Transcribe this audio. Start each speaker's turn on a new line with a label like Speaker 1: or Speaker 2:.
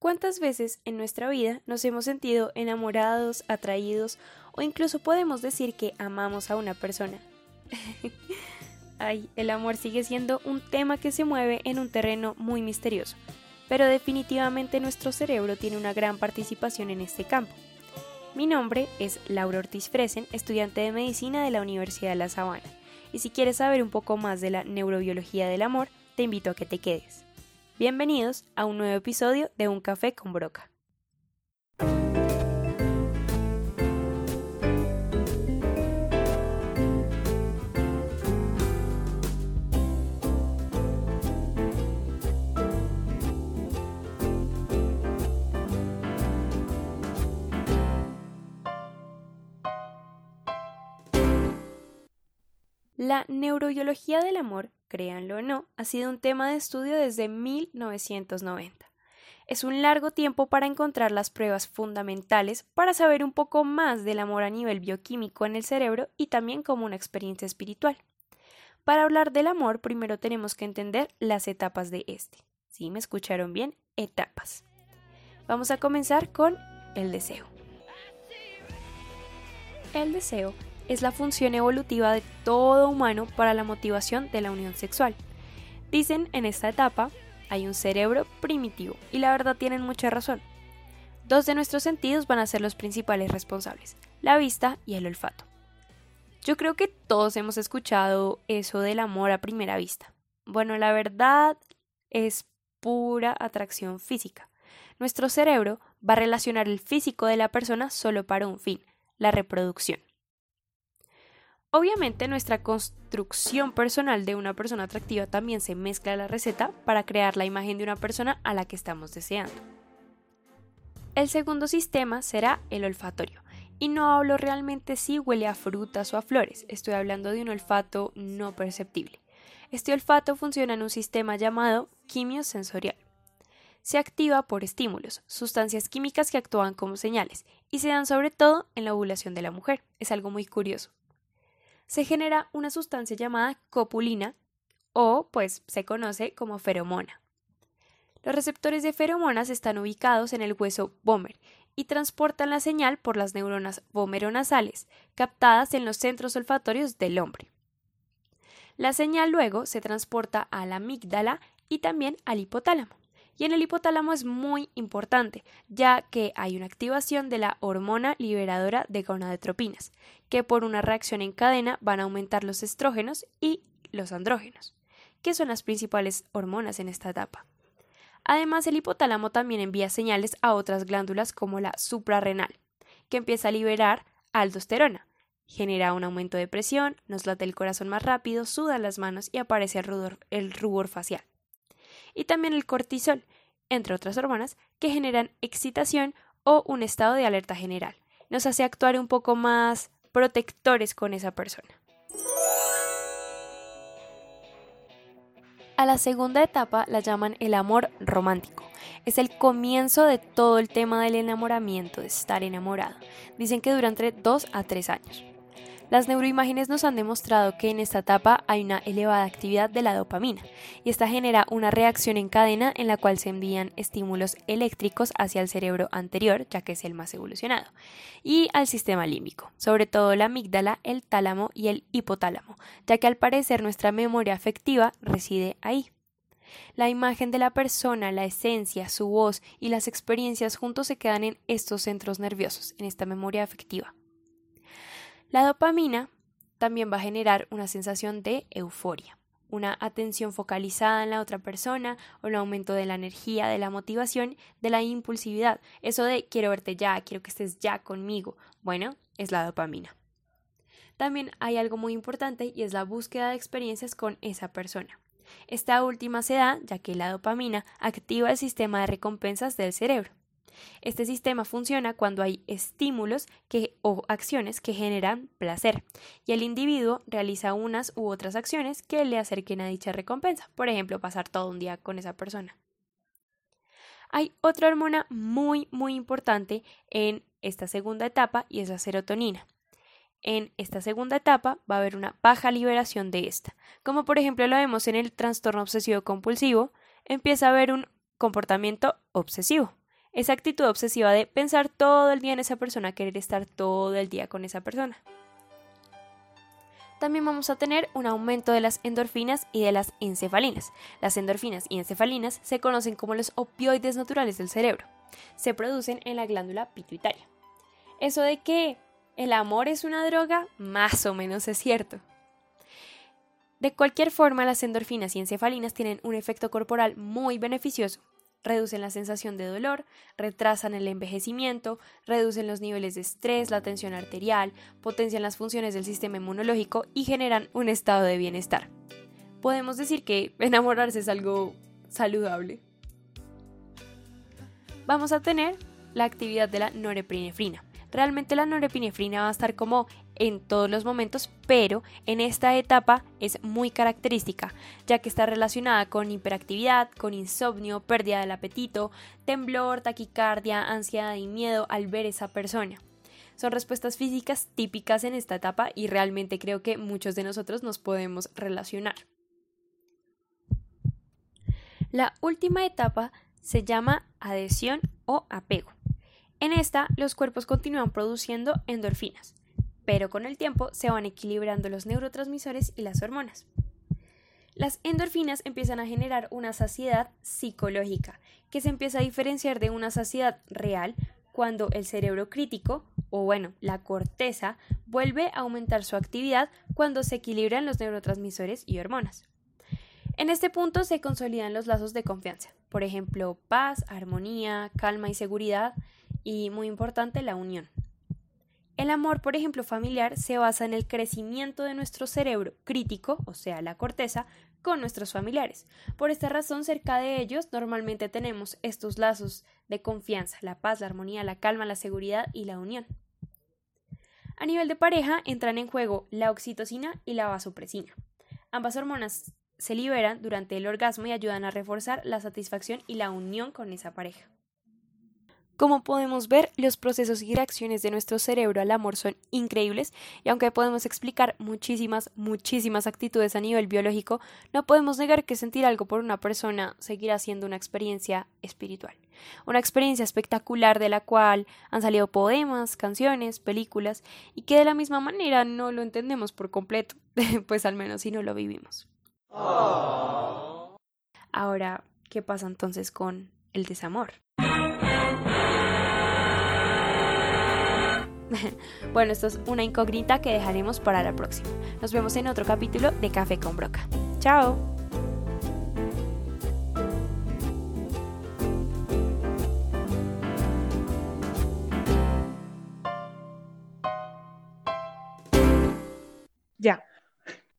Speaker 1: ¿Cuántas veces en nuestra vida nos hemos sentido enamorados, atraídos o incluso podemos decir que amamos a una persona? Ay, el amor sigue siendo un tema que se mueve en un terreno muy misterioso, pero definitivamente nuestro cerebro tiene una gran participación en este campo. Mi nombre es Laura Ortiz Fresen, estudiante de medicina de la Universidad de La Sabana, y si quieres saber un poco más de la neurobiología del amor, te invito a que te quedes. Bienvenidos a un nuevo episodio de Un Café con Broca. La neurobiología del amor créanlo o no, ha sido un tema de estudio desde 1990. Es un largo tiempo para encontrar las pruebas fundamentales para saber un poco más del amor a nivel bioquímico en el cerebro y también como una experiencia espiritual. Para hablar del amor, primero tenemos que entender las etapas de este. ¿Sí me escucharon bien? Etapas. Vamos a comenzar con el deseo. El deseo es la función evolutiva de todo humano para la motivación de la unión sexual. Dicen en esta etapa hay un cerebro primitivo y la verdad tienen mucha razón. Dos de nuestros sentidos van a ser los principales responsables, la vista y el olfato. Yo creo que todos hemos escuchado eso del amor a primera vista. Bueno, la verdad es pura atracción física. Nuestro cerebro va a relacionar el físico de la persona solo para un fin, la reproducción. Obviamente nuestra construcción personal de una persona atractiva también se mezcla a la receta para crear la imagen de una persona a la que estamos deseando. El segundo sistema será el olfatorio. Y no hablo realmente si huele a frutas o a flores, estoy hablando de un olfato no perceptible. Este olfato funciona en un sistema llamado quimiosensorial. Se activa por estímulos, sustancias químicas que actúan como señales, y se dan sobre todo en la ovulación de la mujer. Es algo muy curioso se genera una sustancia llamada copulina o pues se conoce como feromona. Los receptores de feromonas están ubicados en el hueso Bomer y transportan la señal por las neuronas vomeronasales captadas en los centros olfatorios del hombre. La señal luego se transporta a la amígdala y también al hipotálamo. Y en el hipotálamo es muy importante, ya que hay una activación de la hormona liberadora de gonadotropinas, que por una reacción en cadena van a aumentar los estrógenos y los andrógenos, que son las principales hormonas en esta etapa. Además, el hipotálamo también envía señales a otras glándulas como la suprarrenal, que empieza a liberar aldosterona, genera un aumento de presión, nos late el corazón más rápido, sudan las manos y aparece el, el rubor facial y también el cortisol, entre otras hormonas, que generan excitación o un estado de alerta general. Nos hace actuar un poco más protectores con esa persona. A la segunda etapa la llaman el amor romántico. Es el comienzo de todo el tema del enamoramiento, de estar enamorado. Dicen que dura entre 2 a 3 años. Las neuroimágenes nos han demostrado que en esta etapa hay una elevada actividad de la dopamina y esta genera una reacción en cadena en la cual se envían estímulos eléctricos hacia el cerebro anterior, ya que es el más evolucionado, y al sistema límbico, sobre todo la amígdala, el tálamo y el hipotálamo, ya que al parecer nuestra memoria afectiva reside ahí. La imagen de la persona, la esencia, su voz y las experiencias juntos se quedan en estos centros nerviosos, en esta memoria afectiva. La dopamina también va a generar una sensación de euforia, una atención focalizada en la otra persona o el aumento de la energía, de la motivación, de la impulsividad. Eso de quiero verte ya, quiero que estés ya conmigo. Bueno, es la dopamina. También hay algo muy importante y es la búsqueda de experiencias con esa persona. Esta última se da ya que la dopamina activa el sistema de recompensas del cerebro. Este sistema funciona cuando hay estímulos o acciones que generan placer y el individuo realiza unas u otras acciones que le acerquen a dicha recompensa, por ejemplo, pasar todo un día con esa persona. Hay otra hormona muy muy importante en esta segunda etapa y es la serotonina. En esta segunda etapa va a haber una baja liberación de esta, como por ejemplo lo vemos en el trastorno obsesivo compulsivo, empieza a haber un comportamiento obsesivo Esa actitud obsesiva de pensar todo el día en esa persona, querer estar todo el día con esa persona. También vamos a tener un aumento de las endorfinas y de las encefalinas. Las endorfinas y encefalinas se conocen como los opioides naturales del cerebro. Se producen en la glándula pituitaria. Eso de que el amor es una droga, más o menos es cierto. De cualquier forma, las endorfinas y encefalinas tienen un efecto corporal muy beneficioso. Reducen la sensación de dolor, retrasan el envejecimiento, reducen los niveles de estrés, la tensión arterial, potencian las funciones del sistema inmunológico y generan un estado de bienestar. Podemos decir que enamorarse es algo saludable. Vamos a tener la actividad de la norepinefrina. Realmente la norepinefrina va a estar como en todos los momentos, pero en esta etapa es muy característica, ya que está relacionada con hiperactividad, con insomnio, pérdida del apetito, temblor, taquicardia, ansiedad y miedo al ver esa persona. Son respuestas físicas típicas en esta etapa y realmente creo que muchos de nosotros nos podemos relacionar. La última etapa se llama adhesión o apego. En esta, los cuerpos continúan produciendo endorfinas, pero con el tiempo se van equilibrando los neurotransmisores y las hormonas. Las endorfinas empiezan a generar una saciedad psicológica, que se empieza a diferenciar de una saciedad real cuando el cerebro crítico, o bueno, la corteza, vuelve a aumentar su actividad cuando se equilibran los neurotransmisores y hormonas. En este punto se consolidan los lazos de confianza, por ejemplo, paz, armonía, calma y seguridad, y muy importante la unión. El amor, por ejemplo, familiar se basa en el crecimiento de nuestro cerebro crítico, o sea, la corteza, con nuestros familiares. Por esta razón, cerca de ellos normalmente tenemos estos lazos de confianza, la paz, la armonía, la calma, la seguridad y la unión. A nivel de pareja entran en juego la oxitocina y la vasopresina. Ambas hormonas se liberan durante el orgasmo y ayudan a reforzar la satisfacción y la unión con esa pareja. Como podemos ver, los procesos y reacciones de nuestro cerebro al amor son increíbles y aunque podemos explicar muchísimas, muchísimas actitudes a nivel biológico, no podemos negar que sentir algo por una persona seguirá siendo una experiencia espiritual. Una experiencia espectacular de la cual han salido poemas, canciones, películas y que de la misma manera no lo entendemos por completo, pues al menos si no lo vivimos. Ahora, ¿qué pasa entonces con el desamor? bueno, esto es una incógnita que dejaremos para la próxima. Nos vemos en otro capítulo de Café con Broca. ¡Chao!